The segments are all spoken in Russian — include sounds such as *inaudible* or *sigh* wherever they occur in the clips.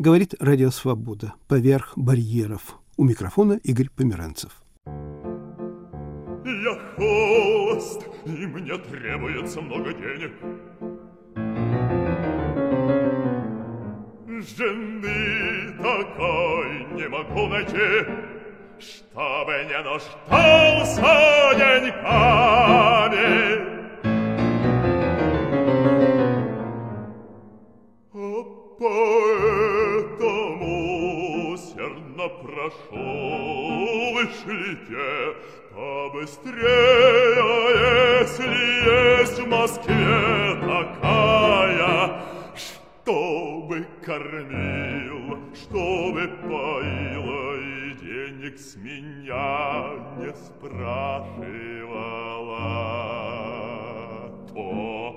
Говорит Радио Свобода. Поверх барьеров. У микрофона Игорь Померанцев. Я холост, и мне требуется много денег. Жены такой не могу найти, чтобы не нуждался деньгами. А прошу, вышлите побыстрее, если есть в Москве такая, чтобы кормил, чтобы поила и денег с меня не спрашивала, то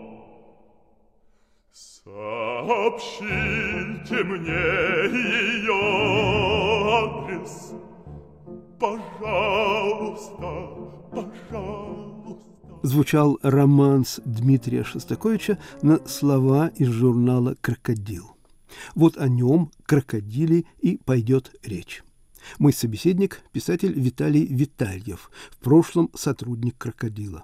сообщите мне ее адрес, пожалуйста, пожалуйста. Звучал романс Дмитрия Шостаковича на слова из журнала «Крокодил». Вот о нем, крокодиле, и пойдет речь. Мой собеседник – писатель Виталий Витальев, в прошлом сотрудник «Крокодила».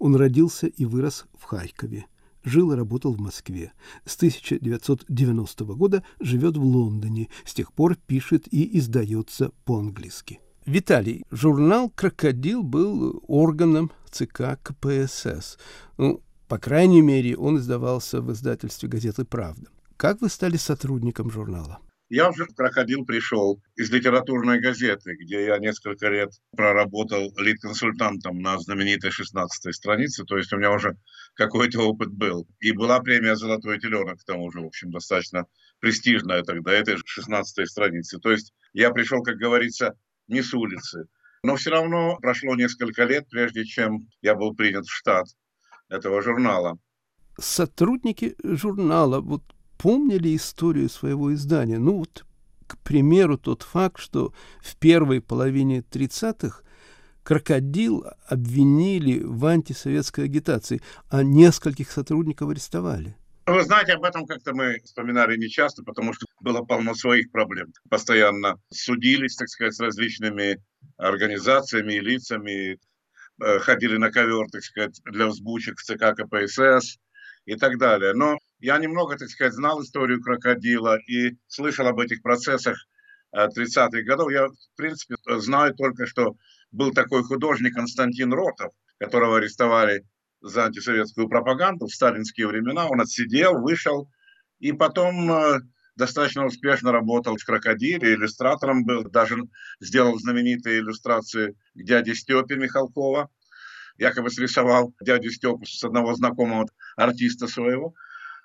Он родился и вырос в Харькове. Жил и работал в Москве. С 1990 года живет в Лондоне. С тех пор пишет и издается по-английски. Виталий, журнал «Крокодил» был органом ЦК КПСС. Ну, по крайней мере, он издавался в издательстве газеты «Правда». Как вы стали сотрудником журнала? Я уже «Крокодил» пришел из литературной газеты, где я несколько лет проработал лид-консультантом на знаменитой 16-й странице, то есть у меня уже какой-то опыт был. И была премия «Золотой теленок», к тому же, в общем, достаточно престижная тогда, этой 16-й страницы. То есть я пришел, как говорится, не с улицы. Но все равно прошло несколько лет, прежде чем я был принят в штат этого журнала. Сотрудники журнала вот помнили историю своего издания. Ну вот, к примеру, тот факт, что в первой половине 30-х крокодил обвинили в антисоветской агитации, а нескольких сотрудников арестовали. Вы знаете, об этом как-то мы вспоминали нечасто, потому что было полно своих проблем. Постоянно судились, так сказать, с различными организациями и лицами, э, ходили на ковер, так сказать, для взбучек в ЦК КПСС и так далее. Но я немного, так сказать, знал историю крокодила и слышал об этих процессах 30-х э, годов. Я, в принципе, знаю только, что был такой художник Константин Ротов, которого арестовали за антисоветскую пропаганду в сталинские времена. Он отсидел, вышел, и потом э, достаточно успешно работал в «Крокодиле», иллюстратором был, даже сделал знаменитые иллюстрации к дяде Степе Михалкова, якобы срисовал дядю Степу с одного знакомого артиста своего.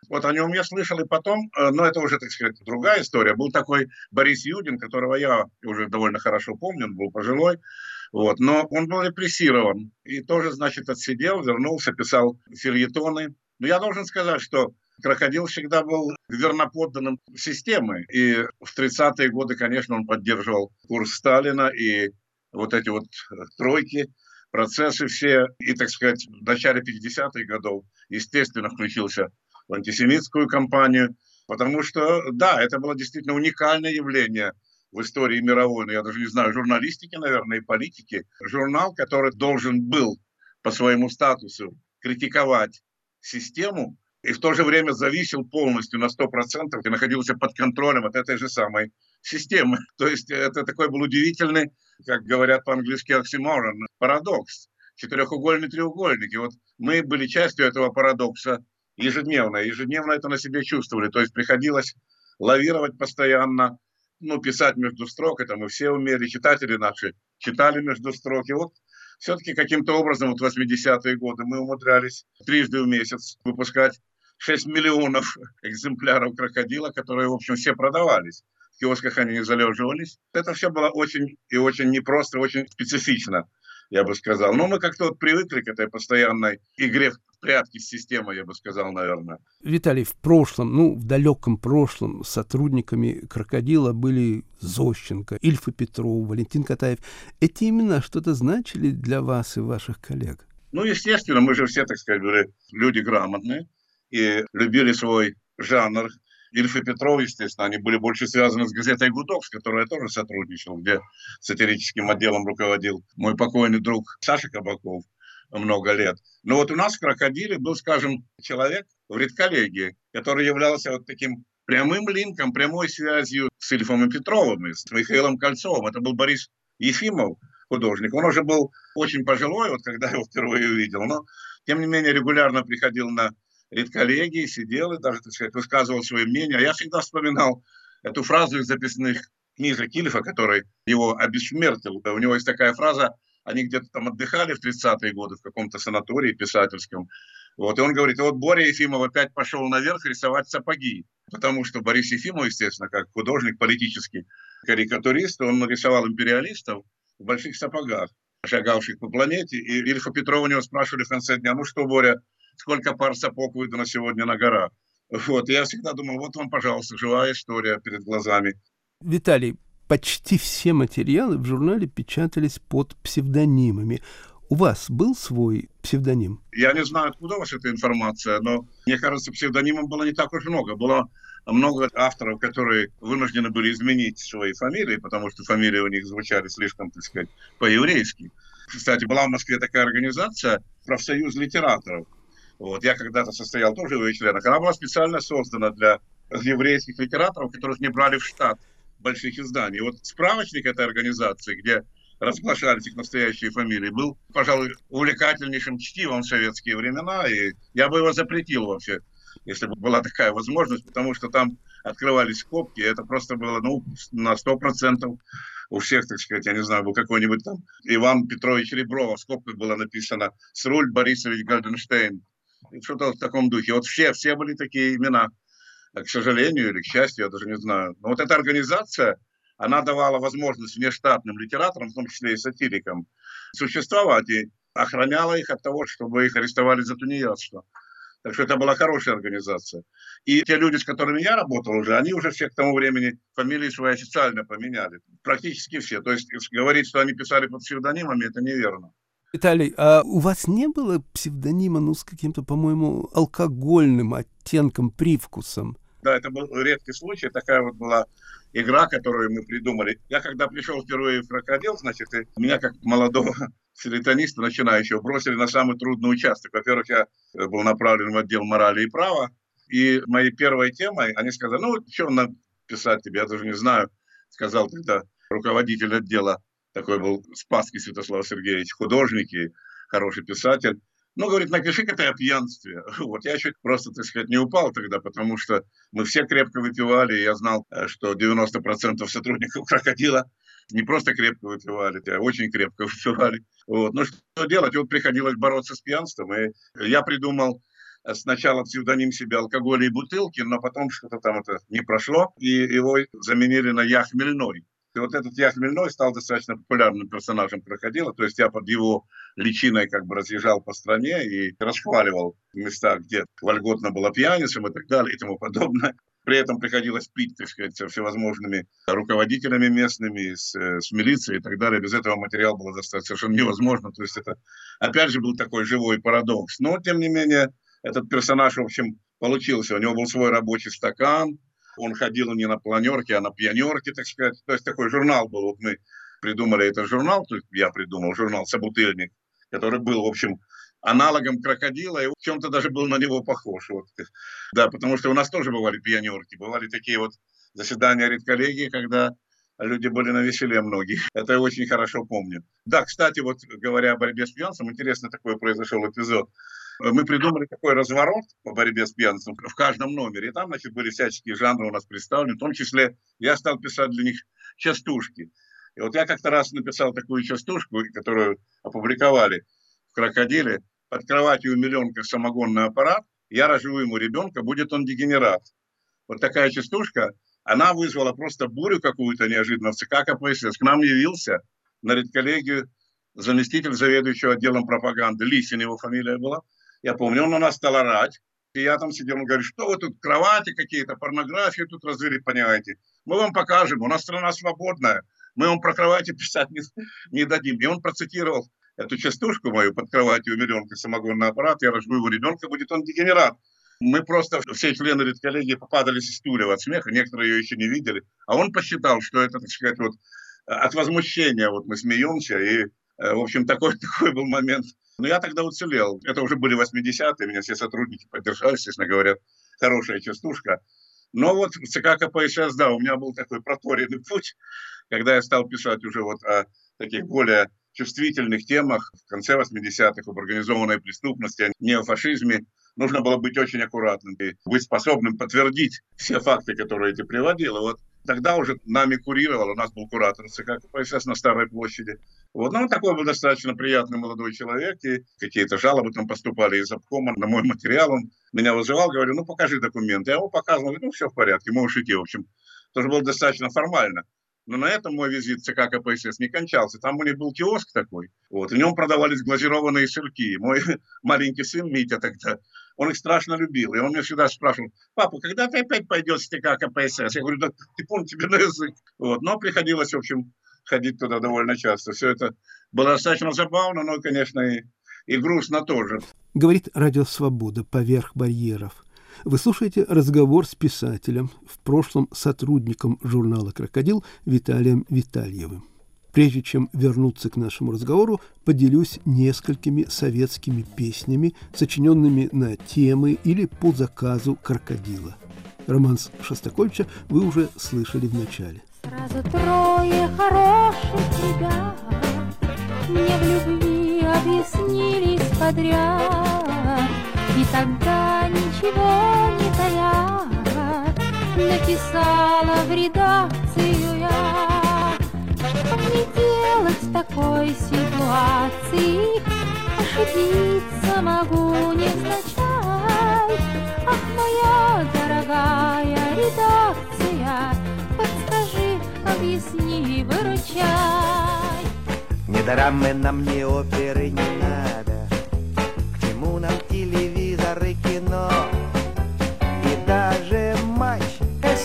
Вот о нем я слышал, и потом, э, но это уже, так сказать, другая история. Был такой Борис Юдин, которого я уже довольно хорошо помню, он был пожилой, вот. Но он был репрессирован и тоже, значит, отсидел, вернулся, писал фильетоны. Но я должен сказать, что Крокодил всегда был верноподданным системы. И в 30-е годы, конечно, он поддерживал курс Сталина и вот эти вот тройки, процессы все. И, так сказать, в начале 50-х годов, естественно, включился в антисемитскую кампанию. Потому что, да, это было действительно уникальное явление – в истории мировой, я даже не знаю, журналистики, наверное, и политики, журнал, который должен был по своему статусу критиковать систему, и в то же время зависел полностью на 100% и находился под контролем от этой же самой системы. *laughs* То есть это такой был удивительный, как говорят по-английски, оксиморон, парадокс, четырехугольный треугольник. И вот мы были частью этого парадокса ежедневно. Ежедневно это на себе чувствовали. То есть приходилось лавировать постоянно ну, писать между строк, это мы все умели, читатели наши читали между строк. И вот все-таки каким-то образом вот 80-е годы мы умудрялись трижды в месяц выпускать 6 миллионов *laughs* экземпляров крокодила, которые, в общем, все продавались. В киосках они не залеживались. Это все было очень и очень непросто, очень специфично я бы сказал. Но мы как-то вот привыкли к этой постоянной игре в прятки с системой, я бы сказал, наверное. Виталий, в прошлом, ну, в далеком прошлом сотрудниками «Крокодила» были Зощенко, Ильфа Петров, Валентин Катаев. Эти имена что-то значили для вас и ваших коллег? Ну, естественно, мы же все, так сказать, были люди грамотные и любили свой жанр, Ильф и Петров, естественно, они были больше связаны с газетой «Гудок», с которой я тоже сотрудничал, где сатирическим отделом руководил мой покойный друг Саша Кабаков много лет. Но вот у нас в «Крокодиле» был, скажем, человек в редколлегии, который являлся вот таким прямым линком, прямой связью с Ильфом и Петровым, и с Михаилом Кольцовым. Это был Борис Ефимов, художник. Он уже был очень пожилой, вот когда я его впервые увидел, но тем не менее регулярно приходил на редколлегии, сидел и даже, так сказать, высказывал свое мнение. А я всегда вспоминал эту фразу из записных книжек Ильфа, который его обессмертил. У него есть такая фраза, они где-то там отдыхали в 30-е годы в каком-то санатории писательском. Вот, и он говорит, вот Боря Ефимов опять пошел наверх рисовать сапоги. Потому что Борис Ефимов, естественно, как художник, политический карикатурист, он нарисовал империалистов в больших сапогах, шагавших по планете. И Ильфа Петрова у него спрашивали в конце дня, ну что, Боря, сколько пар сапог выдано сегодня на горах. Вот, я всегда думал, вот вам, пожалуйста, живая история перед глазами. Виталий, почти все материалы в журнале печатались под псевдонимами. У вас был свой псевдоним? Я не знаю, откуда у вас эта информация, но мне кажется, псевдонимов было не так уж много. Было много авторов, которые вынуждены были изменить свои фамилии, потому что фамилии у них звучали слишком, так сказать, по-еврейски. Кстати, была в Москве такая организация «Профсоюз литераторов», вот, я когда-то состоял тоже в ее членах. Она была специально создана для еврейских литераторов, которых не брали в штат больших изданий. Вот справочник этой организации, где разглашались их настоящие фамилии, был, пожалуй, увлекательнейшим чтивом в советские времена, и я бы его запретил вообще, если бы была такая возможность, потому что там открывались скобки, это просто было, ну, на сто процентов у всех, так сказать, я не знаю, был какой-нибудь там Иван Петрович Ребров, в скобках было написано «Сруль Борисович Гальденштейн», что-то в таком духе. Вот все, все были такие имена, к сожалению или к счастью, я даже не знаю. Но вот эта организация, она давала возможность внештатным литераторам, в том числе и сатирикам, существовать и охраняла их от того, чтобы их арестовали за тунеядство. Так что это была хорошая организация. И те люди, с которыми я работал уже, они уже все к тому времени фамилии свои официально поменяли. Практически все. То есть говорить, что они писали под псевдонимами, это неверно. Виталий, а у вас не было псевдонима, ну, с каким-то, по-моему, алкогольным оттенком, привкусом? Да, это был редкий случай. Такая вот была игра, которую мы придумали. Я когда пришел впервые в крокодил, значит, меня как молодого *laughs* филитониста начинающего бросили на самый трудный участок. Во-первых, я был направлен в отдел морали и права. И моей первой темой они сказали, ну, что написать тебе, я даже не знаю, сказал тогда руководитель отдела такой был Спасский Святослав Сергеевич, художник и хороший писатель. Ну, говорит, напиши-ка ты о пьянстве. *laughs* Вот я чуть просто, так сказать, не упал тогда, потому что мы все крепко выпивали, я знал, э, что 90% сотрудников *laughs* «Крокодила» не просто крепко выпивали, а очень крепко *laughs* выпивали. Вот. Ну, что делать? Вот приходилось бороться с пьянством, и я придумал э, сначала псевдоним себе алкоголя и бутылки, но потом что-то там это не прошло, и его заменили на Я Хмельной. И вот этот я Хмельной стал достаточно популярным персонажем крокодила, то есть я под его личиной как бы разъезжал по стране и расхваливал места, где вольготно было пьяницам и так далее и тому подобное. При этом приходилось пить, так сказать, всевозможными руководителями местными, с, с милицией и так далее. Без этого материал было достать совершенно невозможно. То есть это, опять же, был такой живой парадокс. Но, тем не менее, этот персонаж, в общем, получился. У него был свой рабочий стакан, он ходил не на планерке, а на пьянерке, так сказать. То есть такой журнал был. Вот мы придумали этот журнал, то есть я придумал журнал «Собутыльник», который был, в общем, аналогом крокодила, и в чем-то даже был на него похож. Вот. Да, потому что у нас тоже бывали пьянерки, бывали такие вот заседания редколлегии, когда люди были на веселе многие. Это я очень хорошо помню. Да, кстати, вот говоря о борьбе с пьянством, интересно такой произошел эпизод мы придумали такой разворот по борьбе с пьянством в каждом номере. И там, значит, были всяческие жанры у нас представлены. В том числе я стал писать для них частушки. И вот я как-то раз написал такую частушку, которую опубликовали в «Крокодиле». Под кроватью у миллионка самогонный аппарат, я рожу ему ребенка, будет он дегенерат. Вот такая частушка, она вызвала просто бурю какую-то неожиданно в ЦК КПСС. К нам явился на редколлегию заместитель заведующего отделом пропаганды, Лисин его фамилия была, я помню, он на нас стал орать. И я там сидел, он говорит, что вы тут, кровати какие-то, порнографию тут развели, понимаете. Мы вам покажем, у нас страна свободная, мы вам про кровати *laughs* писать не, не дадим. И он процитировал эту частушку мою под кроватью у миллионка самогонный аппарат, я рожу его ребенка, будет он дегенерат. Мы просто, все члены редколлегии попадали с стульев от смеха, некоторые ее еще не видели. А он посчитал, что это, так сказать, вот от возмущения вот мы смеемся, и, э, в общем, такой, *laughs* такой был момент. Но я тогда уцелел. Это уже были 80-е, меня все сотрудники поддержали, естественно, говорят, хорошая частушка. Но вот в ЦК КПСС, да, у меня был такой проторенный путь, когда я стал писать уже вот о таких более чувствительных темах в конце 80-х об организованной преступности, о неофашизме, нужно было быть очень аккуратным и быть способным подтвердить все факты, которые ты приводил. Вот тогда уже нами курировал, у нас был куратор ЦК КПСС на Старой площади. Вот, ну, он такой был достаточно приятный молодой человек, и какие-то жалобы там поступали из обкома на мой материал. Он меня вызывал, говорю, ну, покажи документы. Я ему показывал, ну, все в порядке, можешь идти, в общем. Тоже было достаточно формально. Но на этом мой визит в ЦК КПСС не кончался. Там у них был киоск такой, вот, в нем продавались глазированные сырки. Мой *laughs* маленький сын Митя тогда, он их страшно любил. И он мне всегда спрашивал, папа, когда ты опять пойдешь в ЦК КПСС? Я говорю, да ты помни, тебе на язык. Вот. Но приходилось, в общем, ходить туда довольно часто. Все это было достаточно забавно, но, конечно, и, и грустно тоже. Говорит Радио Свобода поверх барьеров – вы слушаете разговор с писателем, в прошлом сотрудником журнала «Крокодил» Виталием Витальевым. Прежде чем вернуться к нашему разговору, поделюсь несколькими советскими песнями, сочиненными на темы или по заказу крокодила. Романс Шостакольча вы уже слышали в начале. Сразу трое хороших ребят Мне в любви объяснились подряд И тогда ничего не тая Написала в редакцию я. Что мне делать в такой ситуации Ошибиться могу невзначай. Ах, моя дорогая редакция Подскажи, объясни, выручай. Не нам ни оперы не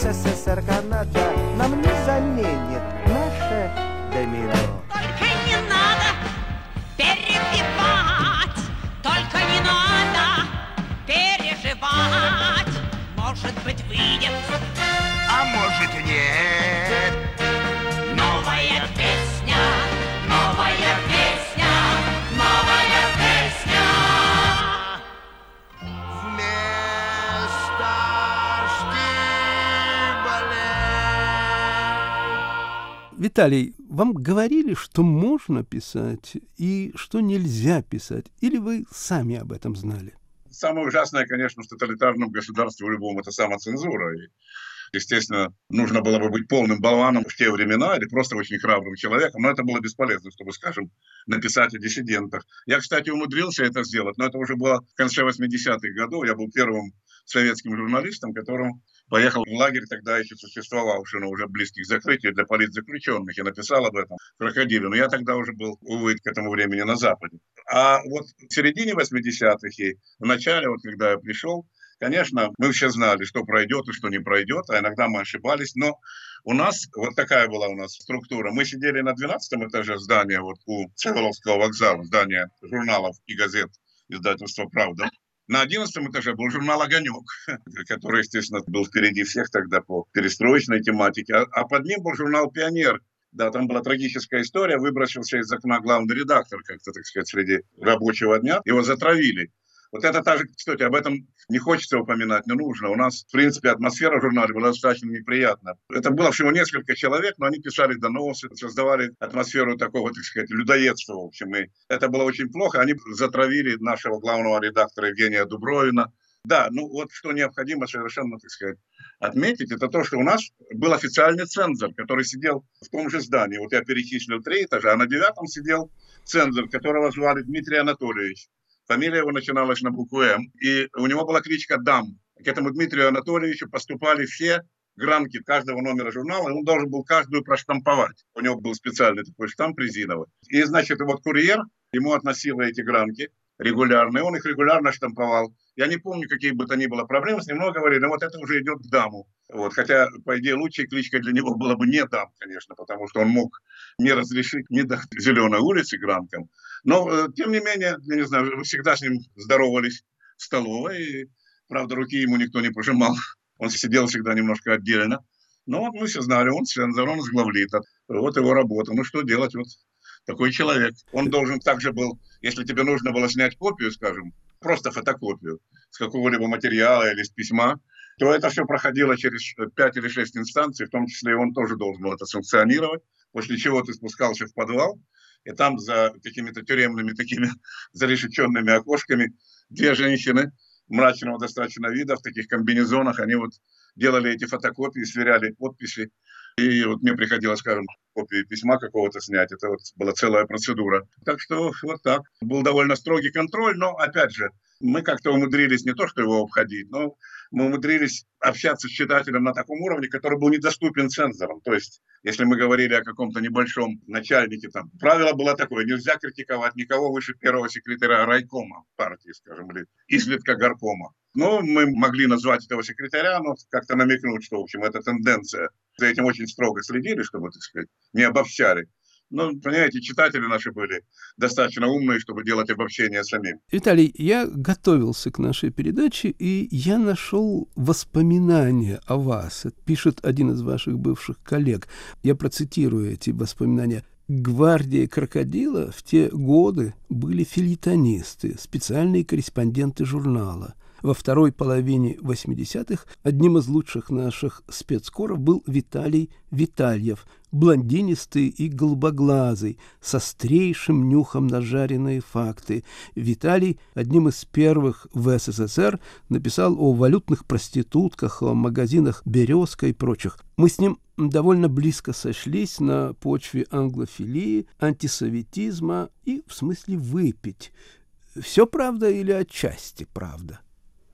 СССР, Канада нам не заменит наше домино. Виталий, вам говорили, что можно писать и что нельзя писать? Или вы сами об этом знали? Самое ужасное, конечно, в тоталитарном государстве в любом это самоцензура. И, естественно, нужно было бы быть полным болваном в те времена или просто очень храбрым человеком, но это было бесполезно, чтобы, скажем, написать о диссидентах. Я, кстати, умудрился это сделать, но это уже было в конце 80-х годов. Я был первым советским журналистом, которым поехал в лагерь, тогда еще существовавший, но уже близкий к закрытию для политзаключенных, и написал об этом крокодиле. Но я тогда уже был, увы, к этому времени на Западе. А вот в середине 80-х и в начале, вот когда я пришел, Конечно, мы все знали, что пройдет и что не пройдет, а иногда мы ошибались, но у нас, вот такая была у нас структура. Мы сидели на 12 этаже здания вот у Цеволовского вокзала, здания журналов и газет издательства «Правда». На одиннадцатом этаже был журнал «Огонек», *laughs* который, естественно, был впереди всех тогда по перестроечной тематике. А, а под ним был журнал «Пионер». Да, там была трагическая история. Выбросился из окна главный редактор, как-то, так сказать, среди рабочего дня. Его затравили. Вот это та же, кстати, об этом не хочется упоминать, не нужно. У нас, в принципе, атмосфера в журнале была достаточно неприятна. Это было всего несколько человек, но они писали доносы, создавали атмосферу такого, так сказать, людоедства, в общем. И это было очень плохо. Они затравили нашего главного редактора Евгения Дубровина. Да, ну вот что необходимо совершенно, так сказать, отметить, это то, что у нас был официальный цензор, который сидел в том же здании. Вот я перечислил три этажа, а на девятом сидел цензор, которого звали Дмитрий Анатольевич. Фамилия его начиналась на букву М. И у него была кличка Дам. К этому Дмитрию Анатольевичу поступали все гранки каждого номера журнала, и он должен был каждую проштамповать. У него был специальный такой штамп резиновый. И, значит, вот курьер ему относил эти гранки регулярно, и он их регулярно штамповал. Я не помню, какие бы то ни было проблемы, с ним много говорили, но вот это уже идет к даму. Вот. Хотя, по идее, лучшей кличкой для него было бы не дам, конечно, потому что он мог не разрешить ни до зеленой улицы гранкам, но, э, тем не менее, я не знаю, вы всегда с ним здоровались в столовой. И Правда, руки ему никто не пожимал. *laughs* Он сидел всегда немножко отдельно. Но вот мы все знали, он цензор, он главлит. Вот его работа. Ну что делать? Вот такой человек. Он должен также был, если тебе нужно было снять копию, скажем, просто фотокопию с какого-либо материала или с письма, то это все проходило через 5 или 6 инстанций, в том числе и он тоже должен был это санкционировать, после чего ты спускался в подвал, и там за какими-то тюремными такими *laughs* зарешеченными окошками две женщины мрачного достаточно вида в таких комбинезонах, они вот делали эти фотокопии, сверяли подписи, и вот мне приходилось, скажем, копию письма какого-то снять. Это вот была целая процедура. Так что вот так. Был довольно строгий контроль, но, опять же, мы как-то умудрились не то, что его обходить, но мы умудрились общаться с читателем на таком уровне, который был недоступен цензорам. То есть, если мы говорили о каком-то небольшом начальнике, там, правило было такое, нельзя критиковать никого выше первого секретаря райкома партии, скажем, или изредка горкома. Но мы могли назвать этого секретаря, но как-то намекнуть, что, в общем, это тенденция. За этим очень строго следили, чтобы, так сказать, не обобщали. Ну, понимаете, читатели наши были достаточно умные, чтобы делать обобщение самим. Виталий, я готовился к нашей передаче, и я нашел воспоминания о вас. Это пишет один из ваших бывших коллег. Я процитирую эти воспоминания. Гвардии крокодила в те годы были филитонисты, специальные корреспонденты журнала – во второй половине 80-х одним из лучших наших спецкоров был Виталий Витальев, блондинистый и голубоглазый, с острейшим нюхом на жареные факты. Виталий одним из первых в СССР написал о валютных проститутках, о магазинах «Березка» и прочих. Мы с ним довольно близко сошлись на почве англофилии, антисоветизма и в смысле выпить. Все правда или отчасти правда?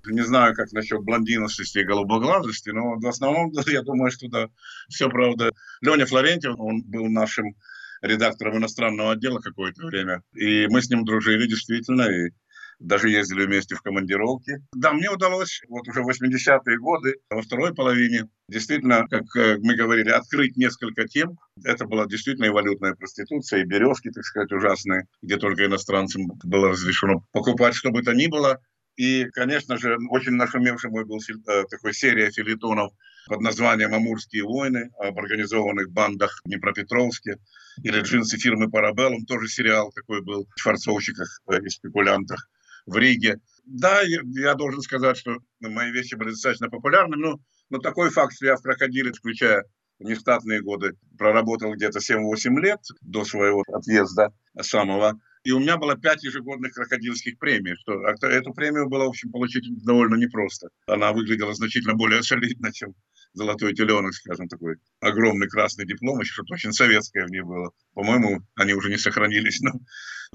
Не знаю, как насчет блондинности и голубоглазости, но в основном, *laughs* я думаю, что да, все правда. Леня Флорентьев, он был нашим редактором иностранного отдела какое-то время, и мы с ним дружили действительно, и даже ездили вместе в командировки. Да, мне удалось вот уже в 80-е годы, во второй половине, действительно, как э, мы говорили, открыть несколько тем. Это была действительно и валютная проституция, и березки, так сказать, ужасные, где только иностранцам было разрешено покупать что бы то ни было. И, конечно же, очень нашумевшим был э, такой серия филитонов под названием «Амурские войны» об организованных бандах в Днепропетровске или «Джинсы фирмы Парабеллум», тоже сериал такой был в форцовщиках э, и спекулянтах в Риге. Да, я должен сказать, что мои вещи были достаточно популярны, но, но такой факт, что я в «Крокодиле», включая нештатные годы, проработал где-то 7-8 лет до своего отъезда самого, и у меня было пять ежегодных крокодильских премий. Что, эту премию было, в общем, получить довольно непросто. Она выглядела значительно более солидно, чем золотой теленок, скажем, такой огромный красный диплом, еще что-то очень советское в ней было. По-моему, они уже не сохранились, но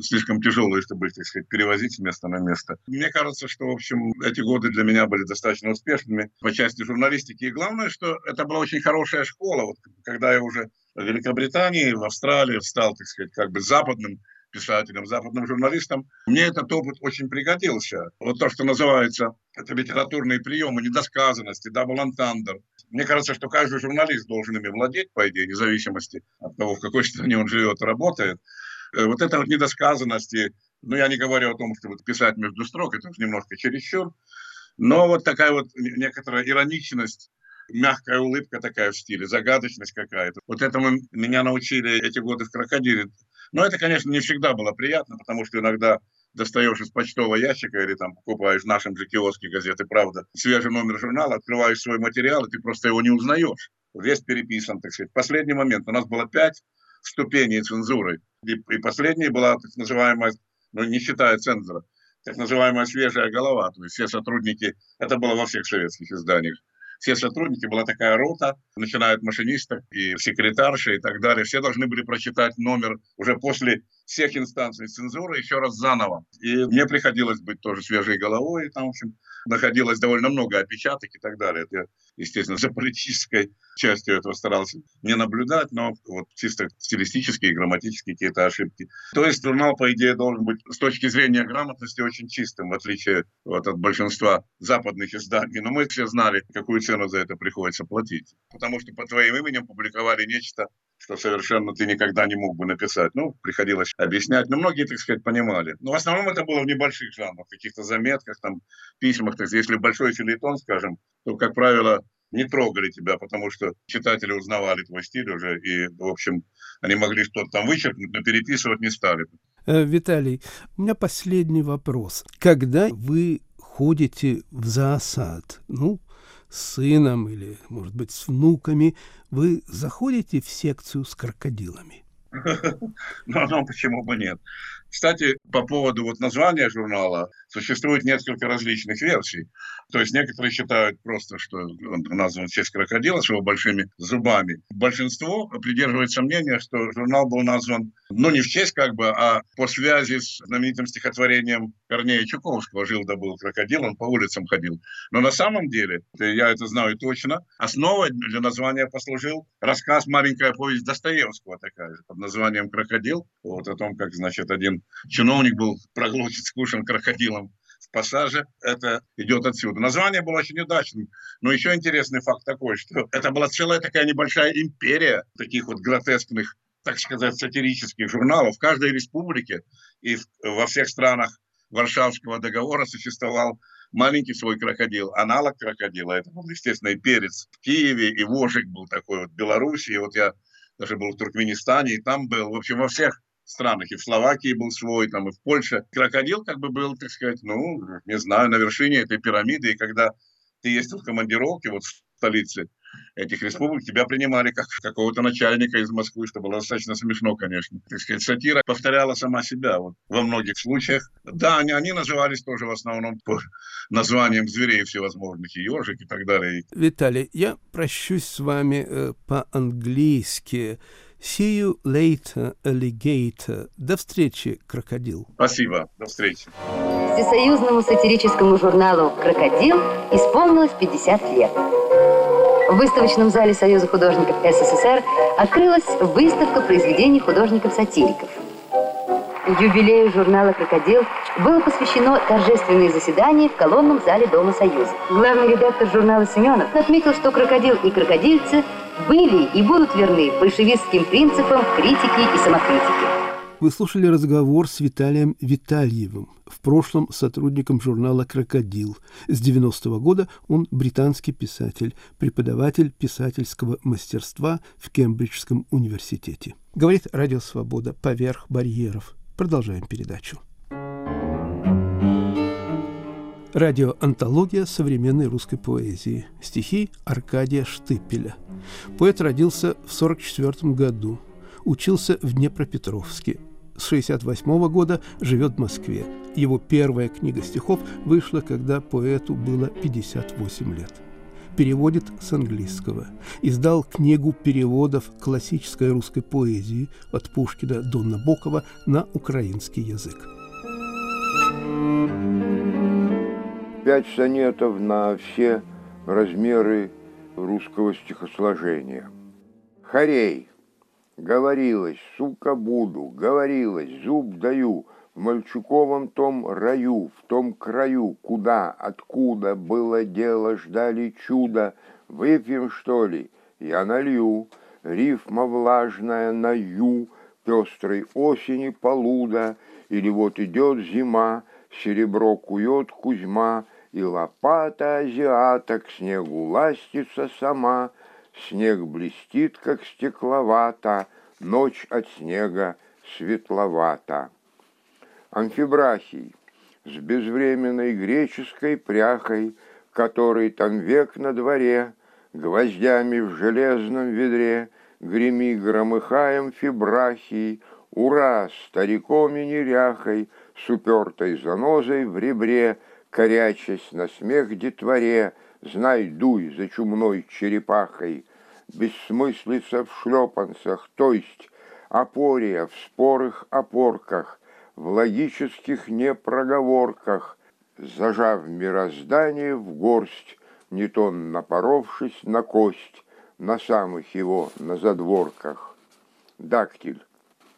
слишком тяжелые, чтобы их, так сказать, перевозить с места на место. Мне кажется, что, в общем, эти годы для меня были достаточно успешными по части журналистики. И главное, что это была очень хорошая школа. Вот, когда я уже в Великобритании, в Австралии стал, так сказать, как бы западным писателем, западным журналистом, мне этот опыт очень пригодился. Вот то, что называется, это литературные приемы, недосказанности, double entendre. Мне кажется, что каждый журналист должен ими владеть, по идее, независимости от того, в какой стране он живет работает. Э, вот эта вот недосказанности, ну, я не говорю о том, чтобы писать между строк, это немножко чересчур, но вот такая вот некоторая ироничность мягкая улыбка такая в стиле, загадочность какая-то. Вот этому меня научили эти годы в «Крокодиле». Но это, конечно, не всегда было приятно, потому что иногда достаешь из почтового ящика или там покупаешь в нашем же киоске газеты «Правда» свежий номер журнала, открываешь свой материал, и ты просто его не узнаешь. Весь переписан, так сказать. Последний момент у нас было пять ступеней цензуры. И, и последняя была так называемая, ну не считая цензора, так называемая свежая голова. То есть все сотрудники, это было во всех советских изданиях, все сотрудники, была такая рота, начиная от машиниста и секретарши и так далее, все должны были прочитать номер уже после всех инстанций цензуры еще раз заново. И мне приходилось быть тоже свежей головой, там, в общем, находилось довольно много опечаток и так далее. Это, естественно, *laughs* за политической частью этого старался не наблюдать, но вот чисто стилистические и грамматические какие-то ошибки. То есть журнал, по идее, должен быть с точки зрения грамотности очень чистым, в отличие вот, от большинства западных изданий. Но мы все знали, какую цену за это приходится платить. Потому что по твоим именем публиковали нечто, что совершенно ты никогда не мог бы написать. Ну, приходилось объяснять. Но многие, так сказать, понимали. Но в основном это было в небольших жанрах, каких-то заметках, там, письмах. Так, если большой филитон, скажем, то, как правило, не трогали тебя, потому что читатели узнавали твой стиль уже, и, в общем, они могли что-то там вычеркнуть, но переписывать не стали. Э, Виталий, у меня последний вопрос. Когда вы ходите в зоосад, ну, с сыном или, может быть, с внуками, вы заходите в секцию с крокодилами? *laughs* Ну, ну, почему бы нет? Кстати, по поводу вот названия журнала существует несколько различных версий. То есть некоторые считают просто, что он назван в честь крокодила с его большими зубами. Большинство придерживается мнения, что журнал был назван, ну, не в честь как бы, а по связи с знаменитым стихотворением Корнея Чуковского «Жил да был крокодил», он по улицам ходил. Но на самом деле, я это знаю точно, основой для названия послужил рассказ «Маленькая повесть» Достоевского такая же, под названием «Крокодил». Вот о том, как, значит, один чиновник был проглочен, скушен крокодилом пассаже. Это идет отсюда. Название было очень удачным. Но еще интересный факт такой, что это была целая такая небольшая империя таких вот гротескных, так сказать, сатирических журналов. В каждой республике и во всех странах Варшавского договора существовал маленький свой крокодил, аналог крокодила. Это был, естественно, и перец в Киеве, и вожик был такой вот в Белоруссии. Вот я даже был в Туркменистане, и там был. В общем, во всех странах. И в Словакии был свой, там, и в Польше. Крокодил как бы был, так сказать, ну, не знаю, на вершине этой пирамиды. И когда ты ездил в командировке вот в столице этих республик, тебя принимали как какого-то начальника из Москвы, что было достаточно смешно, конечно. Так сказать, сатира повторяла сама себя вот, во многих случаях. Да, они, они назывались тоже в основном по названиям зверей всевозможных, и ежик и так далее. Виталий, я прощусь с вами э, по-английски. See you later, alligator. До встречи, крокодил. Спасибо, до встречи. Всесоюзному сатирическому журналу «Крокодил» исполнилось 50 лет. В выставочном зале Союза художников СССР открылась выставка произведений художников-сатириков. Юбилею журнала «Крокодил» было посвящено торжественное заседание в колонном зале Дома Союза. Главный редактор журнала Семенов отметил, что «Крокодил» и «Крокодильцы» были и будут верны большевистским принципам критики и самокритики. Вы слушали разговор с Виталием Витальевым, в прошлом сотрудником журнала «Крокодил». С 90-го года он британский писатель, преподаватель писательского мастерства в Кембриджском университете. Говорит Радио Свобода «Поверх барьеров». Продолжаем передачу. Радиоантология современной русской поэзии. Стихи Аркадия Штыпеля. Поэт родился в 1944 году. Учился в Днепропетровске. С 1968 года живет в Москве. Его первая книга стихов вышла, когда поэту было 58 лет. Переводит с английского. Издал книгу переводов классической русской поэзии от Пушкина до Набокова на украинский язык. пять сонетов на все размеры русского стихосложения. Хорей. Говорилось, сука буду, говорилось, зуб даю, в мальчуковом том раю, в том краю, куда, откуда было дело, ждали чуда, выпьем, что ли, я налью, рифма влажная на ю, пестрой осени полуда, или вот идет зима, серебро кует Кузьма, и лопата азиата к снегу ластится сама, Снег блестит, как стекловата, Ночь от снега светловата. Амфибрахий с безвременной греческой пряхой, Который там век на дворе, Гвоздями в железном ведре, Греми громыхаем фибрахий, Ура, стариком и неряхой, С упертой занозой в ребре — корячась на смех детворе, Знай, дуй за чумной черепахой, Бессмыслица в шлепанцах, то есть Опория в спорых опорках, В логических непроговорках, Зажав мироздание в горсть, Не то напоровшись на кость, На самых его, на задворках. Дактиль.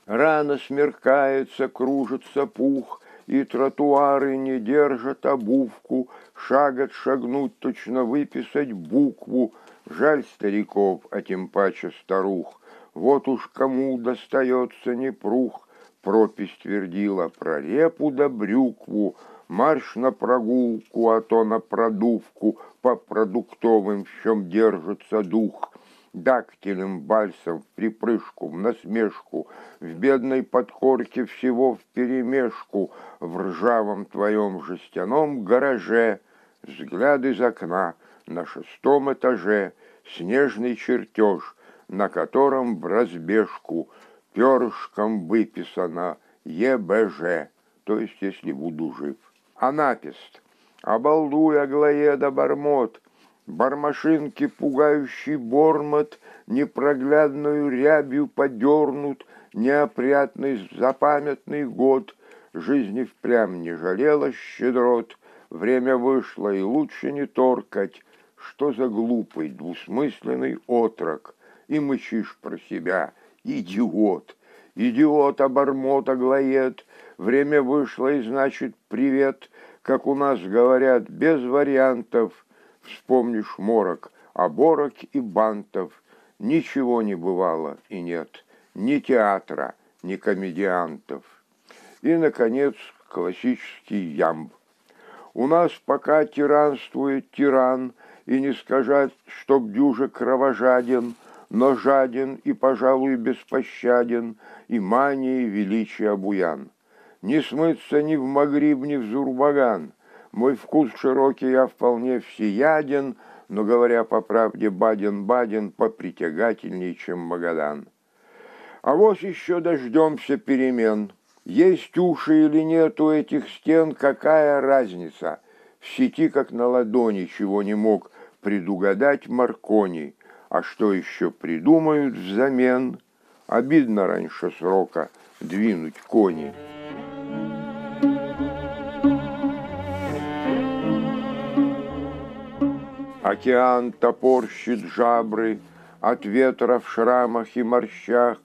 Рано смеркается, кружится пух, и тротуары не держат обувку, шагать шагнуть, точно выписать букву, Жаль стариков, а тем паче старух. Вот уж кому достается непрух. Пропись твердила про репу да брюкву, Марш на прогулку, а то на продувку По продуктовым, в чем держится дух. Дактилем, бальсом, в припрыжку, в насмешку, В бедной подкорке всего в перемешку, В ржавом твоем жестяном гараже, Взгляд из окна на шестом этаже, Снежный чертеж, на котором в разбежку Перышком выписано ЕБЖ, то есть если буду жив. Анапист, обалдуй, Аглоеда, бормот, Бармашинки пугающий бормот Непроглядную рябью подернут Неопрятный запамятный год. Жизни впрямь не жалела щедрот, Время вышло, и лучше не торкать, Что за глупый, двусмысленный отрок, И мычишь про себя, идиот. Идиот, обормот, оглоед, Время вышло, и значит привет, Как у нас говорят, без вариантов — Вспомнишь морок, оборок и бантов. Ничего не бывало и нет. Ни театра, ни комедиантов. И, наконец, классический ямб. У нас пока тиранствует тиран, и не сказать, чтоб дюже кровожаден, но жаден и, пожалуй, беспощаден, и манией величия буян. Не смыться ни в Магриб, ни в Зурбаган, мой вкус широкий, я вполне всеяден, но, говоря по правде, Баден-Баден попритягательней, чем Магадан. А вот еще дождемся перемен. Есть уши или нет у этих стен, какая разница? В сети, как на ладони, чего не мог предугадать Маркони. А что еще придумают взамен? Обидно раньше срока двинуть кони. Океан топорщит жабры От ветра в шрамах и морщах,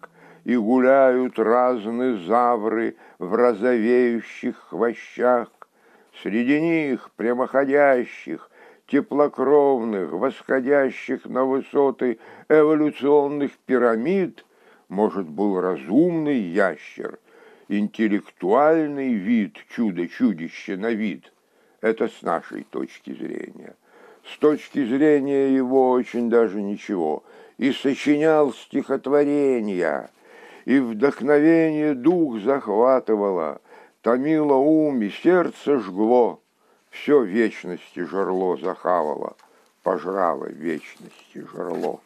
И гуляют разные завры В розовеющих хвощах. Среди них прямоходящих, теплокровных, восходящих на высоты эволюционных пирамид, может, был разумный ящер, интеллектуальный вид, чудо-чудище на вид. Это с нашей точки зрения. С точки зрения его очень даже ничего, и сочинял стихотворения, и вдохновение дух захватывало, томило ум и сердце жгло, все вечности жерло захавало, пожрало вечности жерло.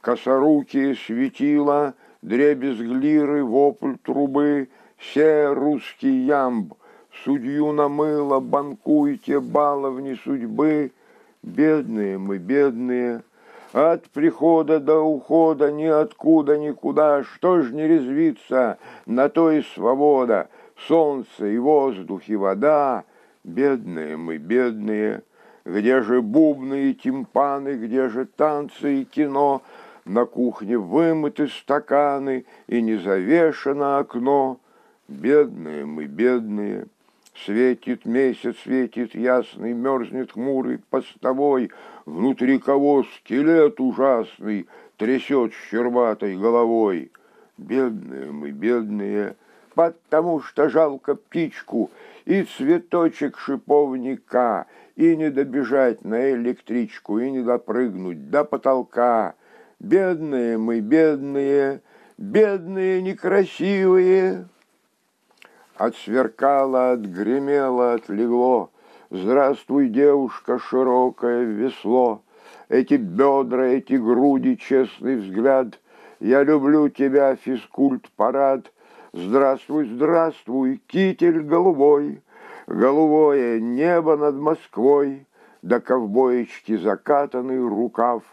Косорукие светила, дребезг лиры, вопль трубы, все русский ямб — Судью намыло, банкуйте, баловни судьбы. Бедные мы, бедные, от прихода до ухода ниоткуда никуда. Что ж не резвиться, на то и свобода, солнце и воздух и вода. Бедные мы, бедные, где же бубны и тимпаны, где же танцы и кино? На кухне вымыты стаканы и не завешено окно. Бедные мы, бедные, Светит месяц, светит ясный, мерзнет хмурый постовой, Внутри кого скелет ужасный трясет щербатой головой. Бедные мы, бедные, потому что жалко птичку и цветочек шиповника, и не добежать на электричку, и не допрыгнуть до потолка. Бедные мы, бедные, бедные некрасивые. Отсверкало, отгремело, отлегло. Здравствуй, девушка, широкое весло. Эти бедра, эти груди, честный взгляд. Я люблю тебя, физкульт-парад. Здравствуй, здравствуй, китель голубой. Голубое небо над Москвой. До ковбоечки закатанный рукав.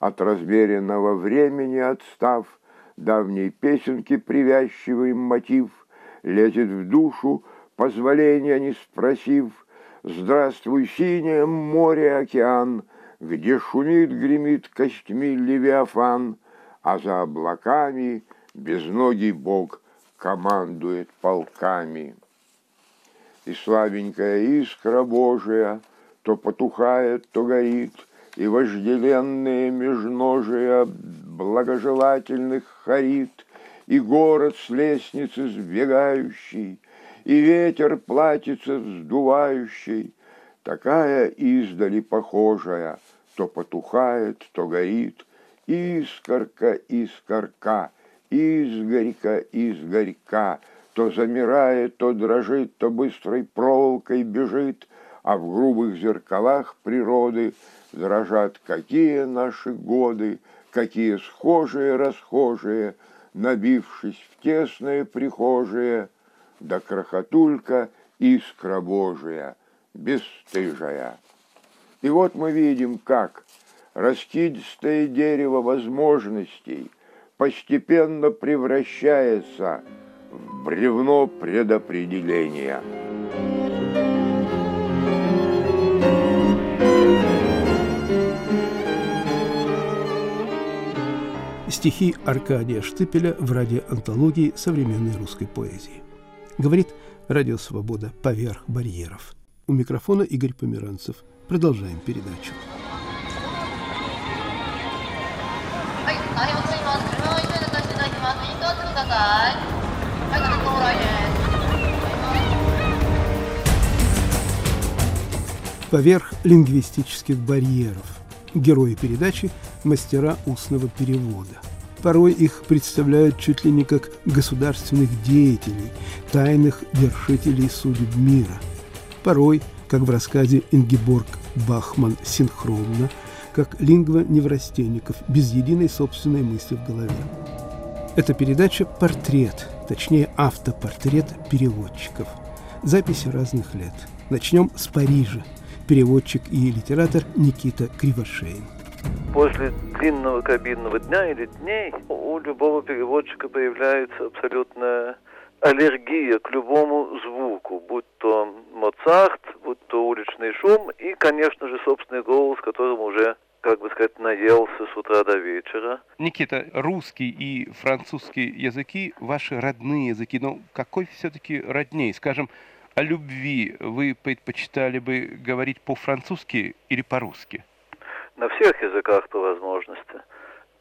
От размеренного времени отстав. Давней песенки привязчивый мотив — лезет в душу, позволения не спросив. Здравствуй, синее море, океан, где шумит, гремит костьми левиафан, а за облаками безногий бог командует полками. И слабенькая искра Божия то потухает, то горит, и вожделенные межножия благожелательных харит, и город с лестницы сбегающий, и ветер платится вздувающий, такая издали похожая, то потухает, то горит, искорка, искорка, изгорька, изгорька, то замирает, то дрожит, то быстрой проволокой бежит, а в грубых зеркалах природы дрожат какие наши годы, какие схожие, расхожие, набившись в тесное прихожие, да крохотулька искра Божия, бесстыжая. И вот мы видим, как раскидистое дерево возможностей постепенно превращается в бревно предопределения. Стихи Аркадия Штыпеля в радиоантологии современной русской поэзии. Говорит Радио Свобода поверх барьеров. У микрофона Игорь Померанцев. Продолжаем передачу. Поверх лингвистических барьеров. Герои передачи – мастера устного перевода. Порой их представляют чуть ли не как государственных деятелей, тайных вершителей судеб мира. Порой, как в рассказе Ингеборг Бахман синхронно, как лингва-неврастенников, без единой собственной мысли в голове. Эта передача – портрет, точнее автопортрет переводчиков. Записи разных лет. Начнем с Парижа. Переводчик и литератор Никита Кривошеин. После длинного кабинного дня или дней у любого переводчика появляется абсолютная аллергия к любому звуку, будь то Моцарт, будь то уличный шум и, конечно же, собственный голос, которым уже как бы сказать, наелся с утра до вечера. Никита, русский и французский языки ваши родные языки, но какой все-таки родней? Скажем, о любви вы предпочитали бы говорить по-французски или по-русски? На всех языках по возможности.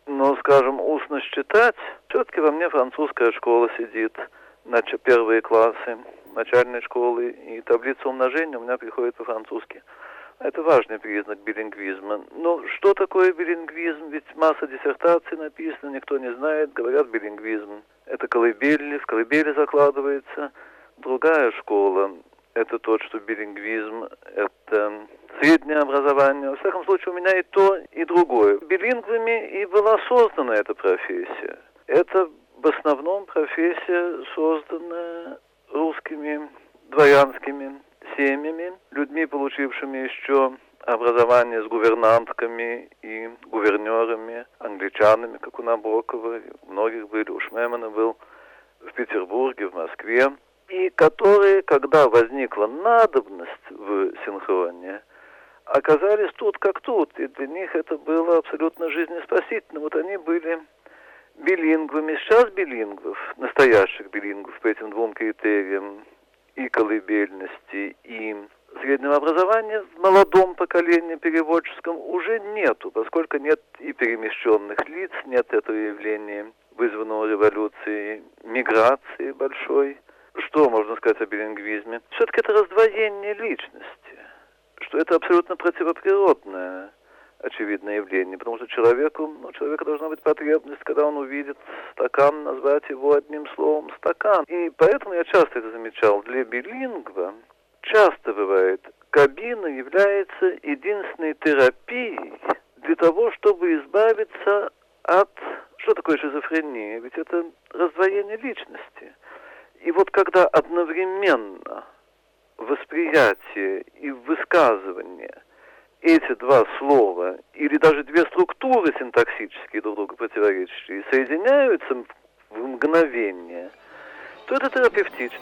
Но, скажем, устно читать, все-таки во мне французская школа сидит, значит, первые классы начальной школы, и таблица умножения у меня приходит по-французски. Это важный признак билингвизма. Но что такое билингвизм? Ведь масса диссертаций написано, никто не знает, говорят билингвизм. Это колыбели, в колыбели закладывается. Другая школа – это тот, что билингвизм – это среднее образование. Во всяком случае, у меня и то, и другое. Билингвами и была создана эта профессия. Это в основном профессия, созданная русскими дворянскими семьями, людьми, получившими еще образование с гувернантками и гувернерами, англичанами, как у Набокова, многих были, у Шмемана был в Петербурге, в Москве, и которые, когда возникла надобность в синхроне, оказались тут как тут, и для них это было абсолютно жизнеспасительно. Вот они были билингвами, сейчас билингвов, настоящих билингвов по этим двум критериям, и колыбельности, и среднего образования в молодом поколении переводческом уже нету, поскольку нет и перемещенных лиц, нет этого явления, вызванного революцией, миграции большой. Что можно сказать о билингвизме? Все-таки это раздвоение личности, что это абсолютно противоприродное очевидное явление, потому что человеку, ну, человека должна быть потребность, когда он увидит стакан, назвать его одним словом стакан. И поэтому я часто это замечал. Для билингва часто бывает, кабина является единственной терапией для того, чтобы избавиться от... Что такое шизофрения? Ведь это раздвоение личности. И вот когда одновременно восприятие и высказывание – эти два слова или даже две структуры синтаксические друг другу противоречащие соединяются в мгновение, то это терапевтично.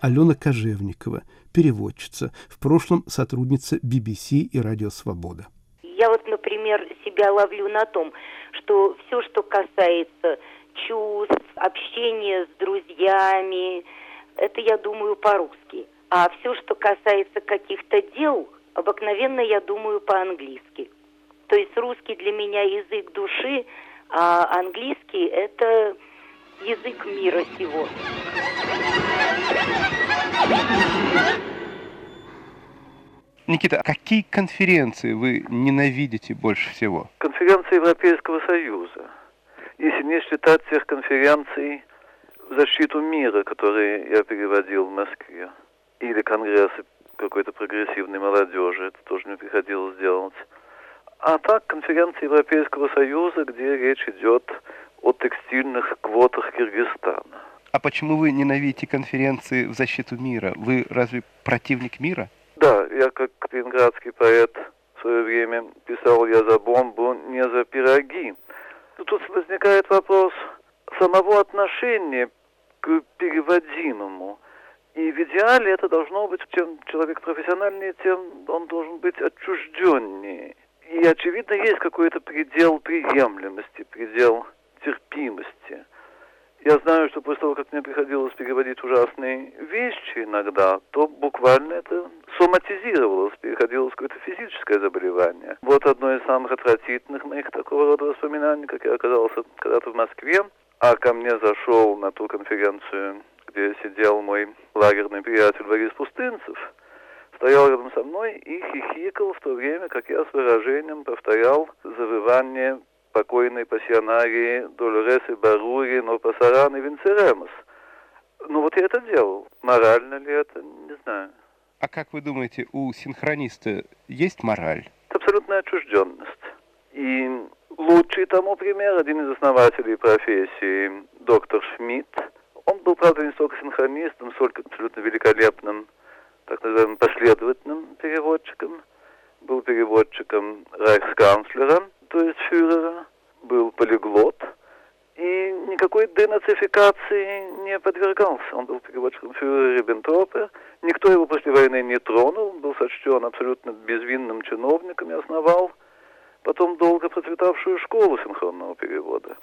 Алена Кожевникова, переводчица, в прошлом сотрудница BBC и Радио Свобода. Например, себя ловлю на том, что все, что касается чувств, общение с друзьями. Это, я думаю, по-русски. А все, что касается каких-то дел, обыкновенно я думаю по-английски. То есть русский для меня язык души, а английский это язык мира сего. Никита, а какие конференции вы ненавидите больше всего? Конференции Европейского Союза. Если не считать тех конференций в защиту мира, которые я переводил в Москве, или конгрессы какой-то прогрессивной молодежи, это тоже мне приходилось делать. А так, конференции Европейского Союза, где речь идет о текстильных квотах Киргизстана. А почему вы ненавидите конференции в защиту мира? Вы разве противник мира? Да, я как ленинградский поэт в свое время писал «Я за бомбу, не за пироги». Но тут возникает вопрос самого отношения к переводимому. И в идеале это должно быть, чем человек профессиональнее, тем он должен быть отчужденнее. И, очевидно, есть какой-то предел приемлемости, предел терпимости. Я знаю, что после того, как мне приходилось переводить ужасные вещи иногда, то буквально это соматизировалось, переходилось какое-то физическое заболевание. Вот одно из самых отвратительных моих такого рода воспоминаний, как я оказался когда-то в Москве, а ко мне зашел на ту конференцию, где сидел мой лагерный приятель Борис Пустынцев, стоял рядом со мной и хихикал в то время, как я с выражением повторял завывание покойной пассионарии Долоресы Барури, но Пасаран и Винцеремос. Ну вот я это делал. Морально ли это, не знаю. А как вы думаете, у синхрониста есть мораль? Это абсолютная отчужденность. И лучший тому пример, один из основателей профессии, доктор Шмидт, он был, правда, не столько синхронистом, сколько абсолютно великолепным, так называемым последовательным переводчиком. Был переводчиком райхсканцлера, то есть фюрера, был полиглот, и никакой денацификации не подвергался. Он был переводчиком фюрера Риббентропа, никто его после войны не тронул, он был сочтен абсолютно безвинным чиновником и основал потом долго процветавшую школу синхронного перевода.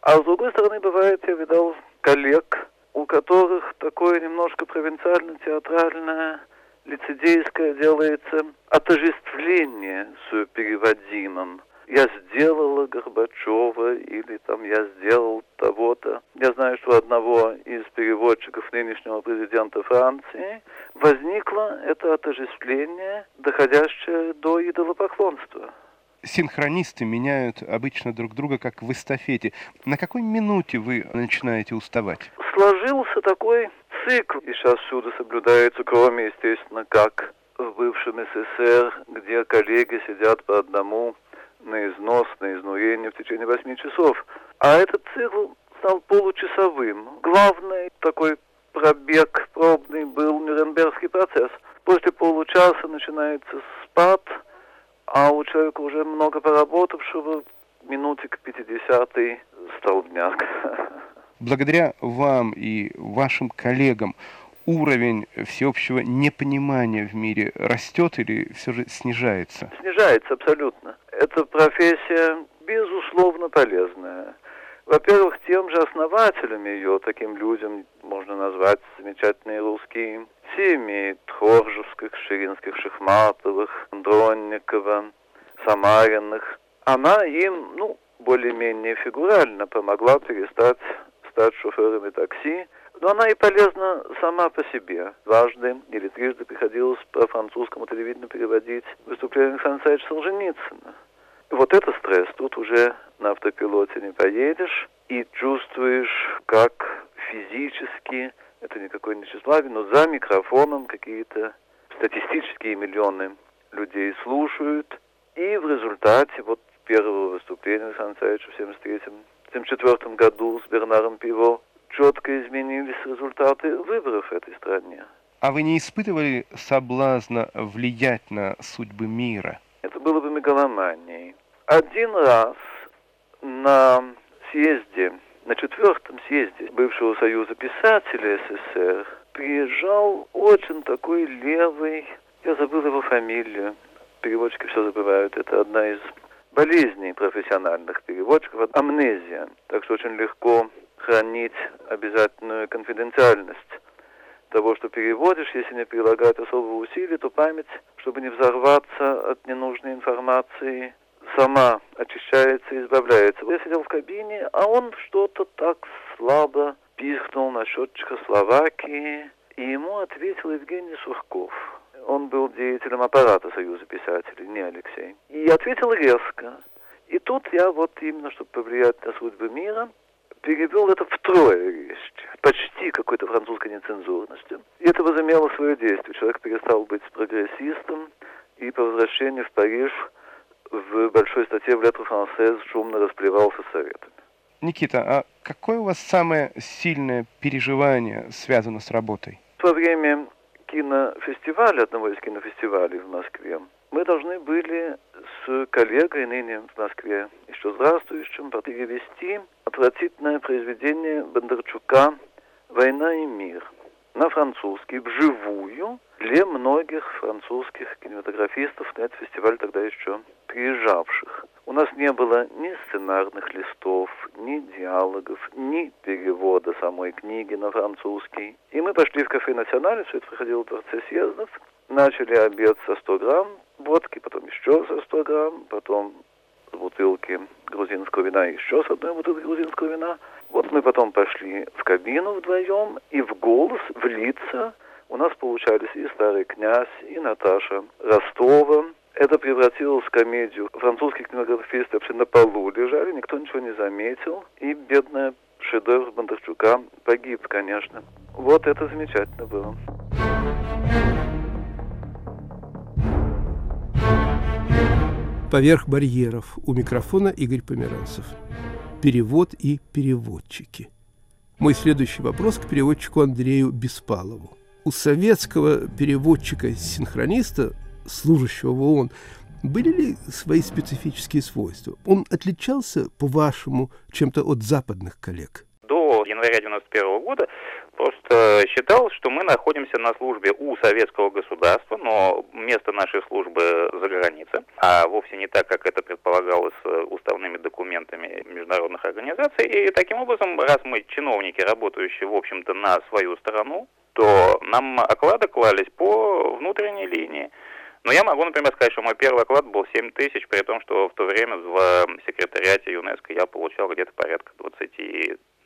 А с другой стороны, бывает, я видал коллег, у которых такое немножко провинциально-театральное, лицедейское делается отождествление с переводимым. Я сделала Горбачева или там я сделал того-то. Я знаю, что у одного из переводчиков нынешнего президента Франции возникло это отождествление, доходящее до идолопоклонства синхронисты меняют обычно друг друга, как в эстафете. На какой минуте вы начинаете уставать? Сложился такой цикл, и сейчас всюду соблюдается, кроме, естественно, как в бывшем СССР, где коллеги сидят по одному на износ, на изнурение в течение восьми часов. А этот цикл стал получасовым. Главный такой пробег пробный был Нюрнбергский процесс. После получаса начинается спад – а у человека уже много поработавшего, минуте к 50-й столбняк. Благодаря вам и вашим коллегам уровень всеобщего непонимания в мире растет или все же снижается? Снижается абсолютно. Эта профессия безусловно полезная. Во-первых, тем же основателем ее, таким людям можно назвать замечательные русские семьи Тхоржевских, Ширинских, Шахматовых, Дронникова, Самариных. Она им, ну, более-менее фигурально помогла перестать стать шоферами такси, но она и полезна сама по себе. Дважды или трижды приходилось по французскому телевидению переводить выступление Александра Александровича Солженицына. Вот это стресс. Тут уже на автопилоте не поедешь и чувствуешь, как физически, это никакой не тщеславие, но за микрофоном какие-то статистические миллионы людей слушают. И в результате вот первого выступления Александра Царевича в 73-74 году с Бернаром Пиво четко изменились результаты выборов в этой стране. А вы не испытывали соблазна влиять на судьбы мира? Это было бы мегаломанией. Один раз на съезде, на четвертом съезде бывшего Союза писателей СССР приезжал очень такой левый, я забыл его фамилию, переводчики все забывают, это одна из болезней профессиональных переводчиков, амнезия. Так что очень легко хранить обязательную конфиденциальность того, что переводишь, если не прилагать особого усилия, то память, чтобы не взорваться от ненужной информации, сама очищается и избавляется. Я сидел в кабине, а он что-то так слабо пискнул на счет Чехословакии, и ему ответил Евгений Сурков. Он был деятелем аппарата Союза писателей, не Алексей. И ответил резко. И тут я вот именно, чтобы повлиять на судьбы мира, перевел это втрое резче, почти какой-то французской нецензурностью. И это возымело свое действие. Человек перестал быть прогрессистом, и по возвращении в Париж в большой статье в Летре Францез шумно расплевался советами. Никита, а какое у вас самое сильное переживание связано с работой? Во время кинофестиваля, одного из кинофестивалей в Москве, мы должны были с коллегой ныне в Москве, еще здравствующим, перевести отвратительное произведение Бондарчука «Война и мир» на французский, вживую, для многих французских кинематографистов на этот фестиваль тогда еще приезжавших. У нас не было ни сценарных листов, ни диалогов, ни перевода самой книги на французский. И мы пошли в кафе «Националь», все это проходило в Дворце съездов, начали обед со 100 грамм водки, потом еще со 100 грамм, потом с бутылки грузинского вина, еще с одной бутылки грузинского вина. Вот мы потом пошли в кабину вдвоем, и в голос, в лица у нас получались и старый князь, и Наташа Ростова, это превратилось в комедию. Французские кинематографисты вообще на полу лежали, никто ничего не заметил. И бедная шедевр Бондарчука погиб, конечно. Вот это замечательно было. Поверх барьеров у микрофона Игорь Померанцев. Перевод и переводчики. Мой следующий вопрос к переводчику Андрею Беспалову. У советского переводчика-синхрониста служащего в ООН, были ли свои специфические свойства? Он отличался, по-вашему, чем-то от западных коллег? Января 91 года просто считалось, что мы находимся на службе у советского государства, но место нашей службы за границей, а вовсе не так, как это предполагалось уставными документами международных организаций. И таким образом, раз мы чиновники, работающие, в общем-то, на свою сторону, то нам оклады клались по внутренней линии. Но я могу, например, сказать, что мой первый оклад был 7 тысяч, при том, что в то время в секретариате ЮНЕСКО я получал где-то порядка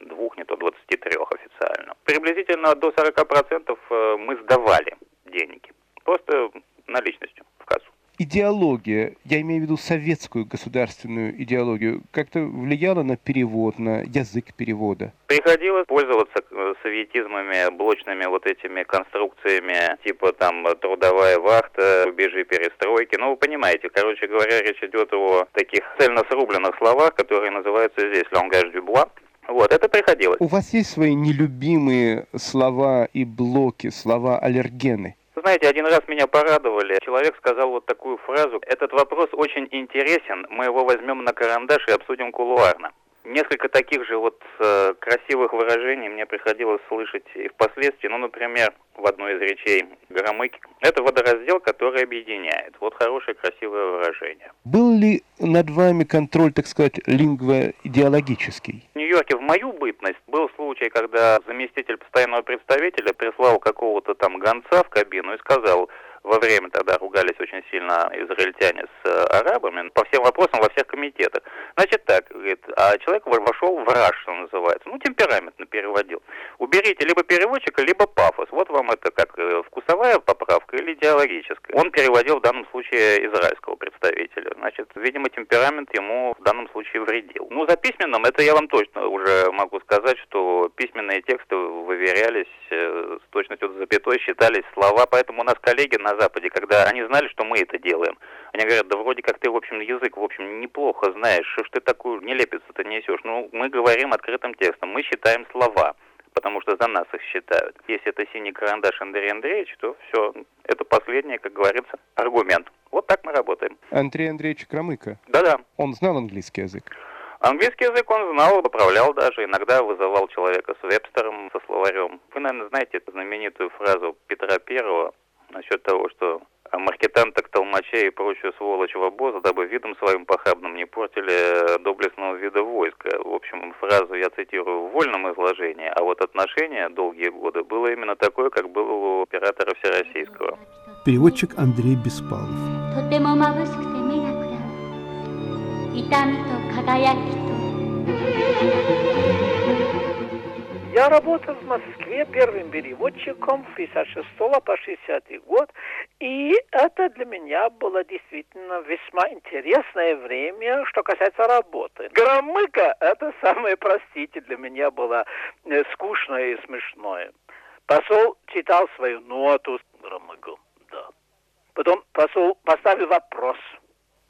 22, не то 23 официально. Приблизительно до 40% э, мы сдавали деньги. Просто наличностью в кассу идеология, я имею в виду советскую государственную идеологию, как-то влияла на перевод, на язык перевода? Приходилось пользоваться э, советизмами, блочными вот этими конструкциями, типа там трудовая вахта, рубежи перестройки. Ну, вы понимаете, короче говоря, речь идет о таких цельно срубленных словах, которые называются здесь «langage du bois». Вот, это приходилось. У вас есть свои нелюбимые слова и блоки, слова аллергены? Знаете, один раз меня порадовали. Человек сказал вот такую фразу. Этот вопрос очень интересен. Мы его возьмем на карандаш и обсудим кулуарно. Несколько таких же вот э, красивых выражений мне приходилось слышать и впоследствии. Ну, например, в одной из речей Громыки. Это водораздел, который объединяет. Вот хорошее, красивое выражение. Был ли над вами контроль, так сказать, лингвоидеологический? В Нью-Йорке в мою бытность был случай, когда заместитель постоянного представителя прислал какого-то там гонца в кабину и сказал, во время тогда ругались очень сильно израильтяне с э, арабами по всем вопросам во всех комитетах. Значит так, говорит, а человек вошел в раж, что называется, ну темпераментно переводил. Уберите либо переводчика, либо пафос. Вот вам это как э, вкусовая поправка или идеологическая. Он переводил в данном случае израильского представителя. Значит, видимо, темперамент ему в данном случае вредил. Ну, за письменным, это я вам точно уже могу сказать, что письменные тексты выверялись э, с точностью до запятой, считались слова, поэтому у нас коллеги на Западе, когда они знали, что мы это делаем, они говорят, да вроде как ты, в общем, язык, в общем, неплохо знаешь, что ж ты такую нелепицу-то несешь? Ну, мы говорим открытым текстом, мы считаем слова потому что за нас их считают. Если это синий карандаш Андрей Андреевич, то все, это последний, как говорится, аргумент. Вот так мы работаем. Андрей Андреевич Крамыка? Да-да. Он знал английский язык? Английский язык он знал, поправлял даже, иногда вызывал человека с вебстером, со словарем. Вы, наверное, знаете эту знаменитую фразу Петра Первого насчет того, что маркетанток, толмачей и прочую сволочь в обоз, дабы видом своим похабным не портили доблестного вида войска. В общем, фразу я цитирую в вольном изложении, а вот отношение долгие годы было именно такое, как было у оператора Всероссийского. Переводчик Андрей Беспалов. とて Я работал в Москве первым переводчиком с 56 по 60 год, и это для меня было действительно весьма интересное время, что касается работы. Громыка – это самое, простите, для меня было э, скучное и смешное. Посол читал свою ноту, Громыку, да. Потом посол поставил вопрос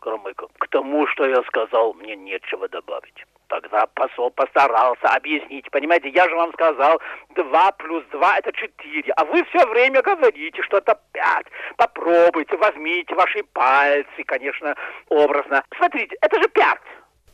Громыку. К тому, что я сказал, мне нечего добавить. Тогда посол постарался объяснить. Понимаете, я же вам сказал, 2 плюс 2 это 4. А вы все время говорите, что это 5. Попробуйте, возьмите ваши пальцы, конечно, образно. Смотрите, это же 5.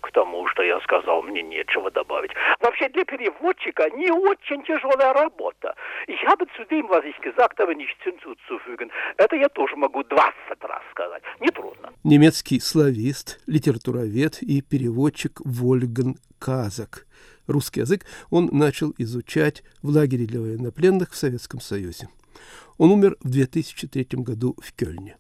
К тому, что я сказал, мне нечего добавить. Вообще для переводчика не очень тяжелая работа. Я бы zu dem, was ich gesagt habe, nichts hinzuzufügen. Это я тоже могу 20 раз сказать. Нетрудно. Немецкий славист, литературовед и переводчик Вольган Казак. Русский язык он начал изучать в лагере для военнопленных в Советском Союзе. Он умер в 2003 году в Кёльне.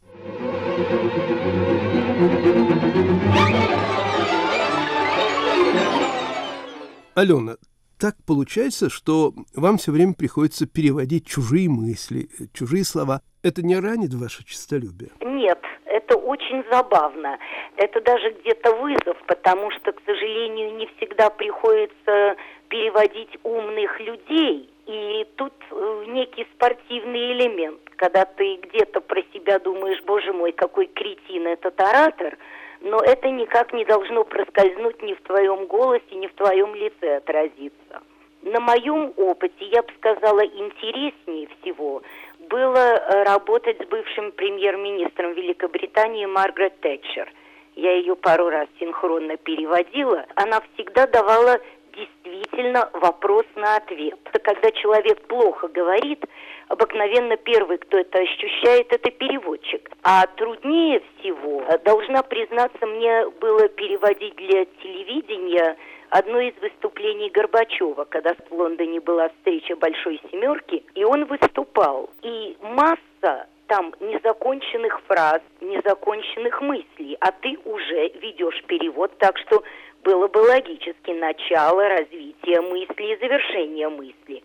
Алена, так получается, что вам все время приходится переводить чужие мысли, чужие слова. Это не ранит ваше честолюбие? Нет, это очень забавно. Это даже где-то вызов, потому что, к сожалению, не всегда приходится переводить умных людей. И тут э, некий спортивный элемент, когда ты где-то про себя думаешь, боже мой, какой кретин этот оратор, но это никак не должно проскользнуть ни в твоем голосе, ни в твоем лице отразиться. На моем опыте, я бы сказала, интереснее всего было э, работать с бывшим премьер-министром Великобритании Маргарет Тэтчер. Я ее пару раз синхронно переводила. Она всегда давала действительно вопрос на ответ. Когда человек плохо говорит, обыкновенно первый, кто это ощущает, это переводчик. А труднее всего, э, должна признаться, мне было переводить для телевидения одно из выступлений Горбачева, когда в Лондоне была встреча Большой Семерки, и он выступал. И масса там незаконченных фраз, незаконченных мыслей, а ты уже ведешь перевод, так что было бы логически начало развития мысли и завершение мысли.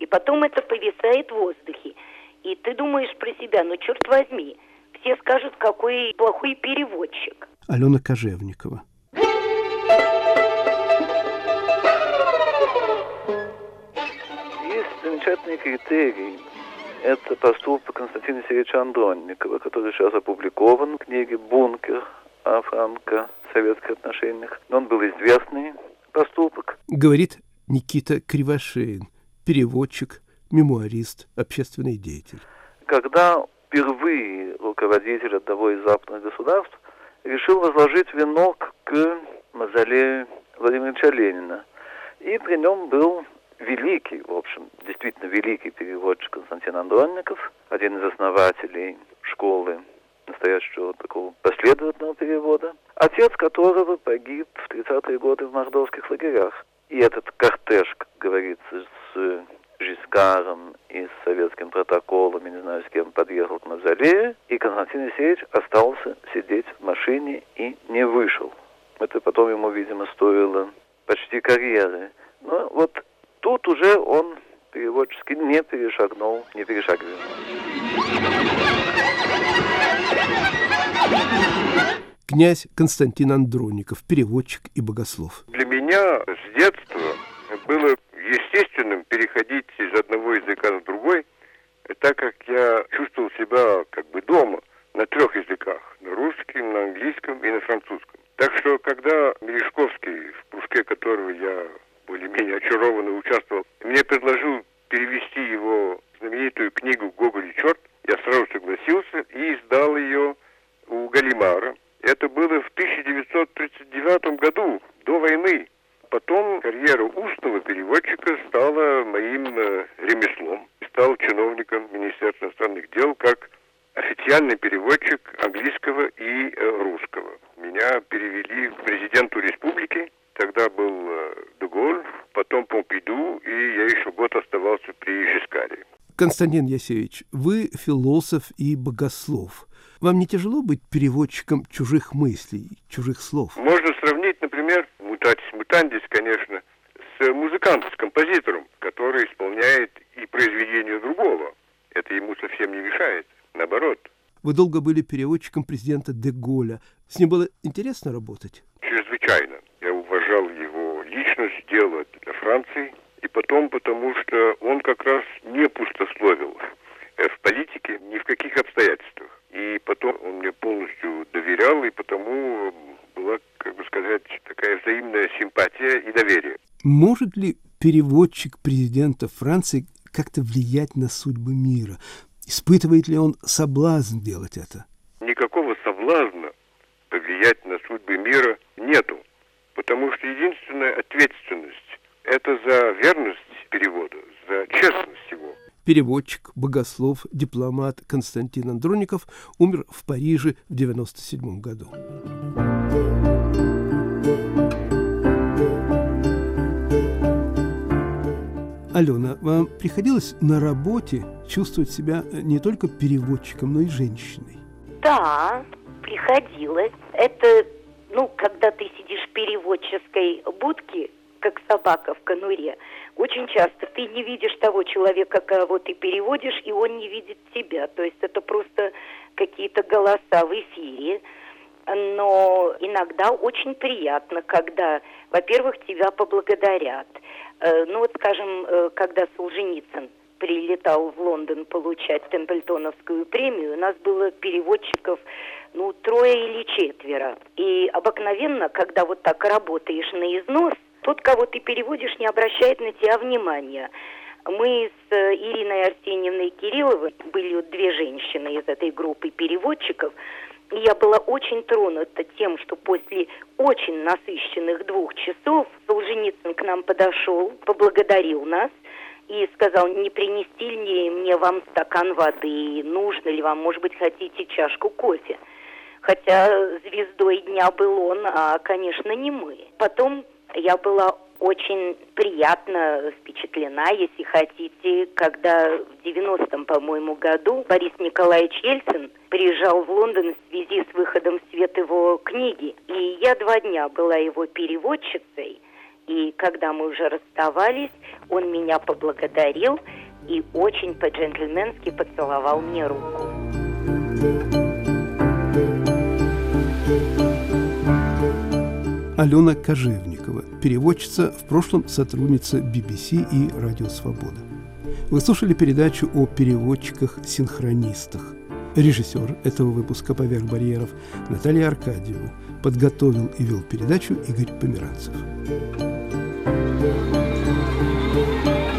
И потом это повисает в воздухе. И ты думаешь про себя, ну черт возьми, все скажут, какой плохой переводчик. Алена Кожевникова. Есть замечательный критерий. Это поступок Константина Сергеевича Андронникова, который сейчас опубликован в книге «Бункер» о франко-советских отношениях. Но он был известный поступок. Говорит Никита Кривошеин, переводчик, мемуарист, общественный деятель. Когда впервые руководитель одного из западных государств решил возложить венок к мавзолею Владимира Ленина. И при нем был великий, в общем, действительно великий переводчик Константин Андронников, один из основателей школы настоящего такого последовательного перевода, отец которого погиб в 30-е годы в мордовских лагерях. И этот кортеж, как говорится, с Жискаром и с советским протоколом, я не знаю, с кем подъехал к мавзолею, и Константин Алексеевич остался сидеть в машине и не вышел. Это потом ему, видимо, стоило почти карьеры. Но вот тут уже он переводчески не перешагнул, не перешагивал. Князь Константин Андроников, переводчик и богослов. Для меня с детства было естественным переходить из одного языка на другой, так как я чувствовал себя как бы дома на трех языках, на русском, на английском и на французском. Так что, когда Мережковский, в кружке которого я более-менее очарованно участвовал, мне предложил перевести его знаменитую книгу «Гоголь и черт», я сразу согласился и издал ее у Галимара. Это было в 1939 году, до войны. Потом карьера устного переводчика стала моим э, ремеслом. Стал чиновником Министерства иностранных дел как официальный переводчик английского и э, русского. Меня перевели к президенту республики, тогда был э, Деголь, потом Помпиду, и я еще год оставался при Жискаре. Константин Ясевич, вы философ и богослов. Вам не тяжело быть переводчиком чужих мыслей, чужих слов? Можно сравнить, мутатис мутандис, конечно, с музыкантом, с композитором, который исполняет и произведение другого. Это ему совсем не мешает, наоборот. Вы долго были переводчиком президента Деголя. С ним было интересно работать? Чрезвычайно. Я уважал его личность, дело для Франции. И потом, потому что он как раз не пустословил в политике ни в каких обстоятельствах. И потом он мне полностью доверял, и потому была, как бы сказать, такая взаимная симпатия и доверие. Может ли переводчик президента Франции как-то влиять на судьбы мира? Испытывает ли он соблазн делать это? Никакого соблазна повлиять на судьбы мира нету. Потому что единственная ответственность – это за верность перевода, за честность его. Переводчик, богослов, дипломат Константин Андроников умер в Париже в 1997 году. Алена, вам приходилось на работе чувствовать себя не только переводчиком, но и женщиной? Да, приходилось. Это, ну, когда ты сидишь в переводческой будке, как собака в конуре, очень часто ты не видишь того человека, кого ты переводишь, и он не видит тебя. То есть это просто какие-то голоса в эфире. Но иногда очень приятно, когда, во-первых, тебя поблагодарят. Э, ну вот, скажем, э, когда Солженицын прилетал в Лондон получать Темплтоновскую премию, у нас было переводчиков, ну, трое или четверо. И обыкновенно, когда вот так работаешь на износ, тот, кого ты переводишь, не обращает на тебя внимания. Мы с э, Ириной Арсеньевной Кирилловой были вот две женщины из этой группы переводчиков. И я была очень тронута тем, что после очень насыщенных двух часов Солженицын к нам подошел, поблагодарил нас и сказал, не принести ли мне вам стакан воды, нужно ли вам, может быть, хотите чашку кофе. Хотя звездой дня был он, а, конечно, не мы. Потом я была очень приятно впечатлена, если хотите, когда в 90-м, по-моему, году Борис Николаевич Ельцин приезжал в Лондон в связи с выходом в свет его книги. И я два дня была его переводчицей. И когда мы уже расставались, он меня поблагодарил и очень по-джентльменски поцеловал мне руку. Алена Кожевникова, переводчица, в прошлом сотрудница BBC и Радио Свобода. Вы слушали передачу о переводчиках-синхронистах. Режиссер этого выпуска «Поверх барьеров» Наталья Аркадьева. Подготовил и вел передачу Игорь Померанцев. thank you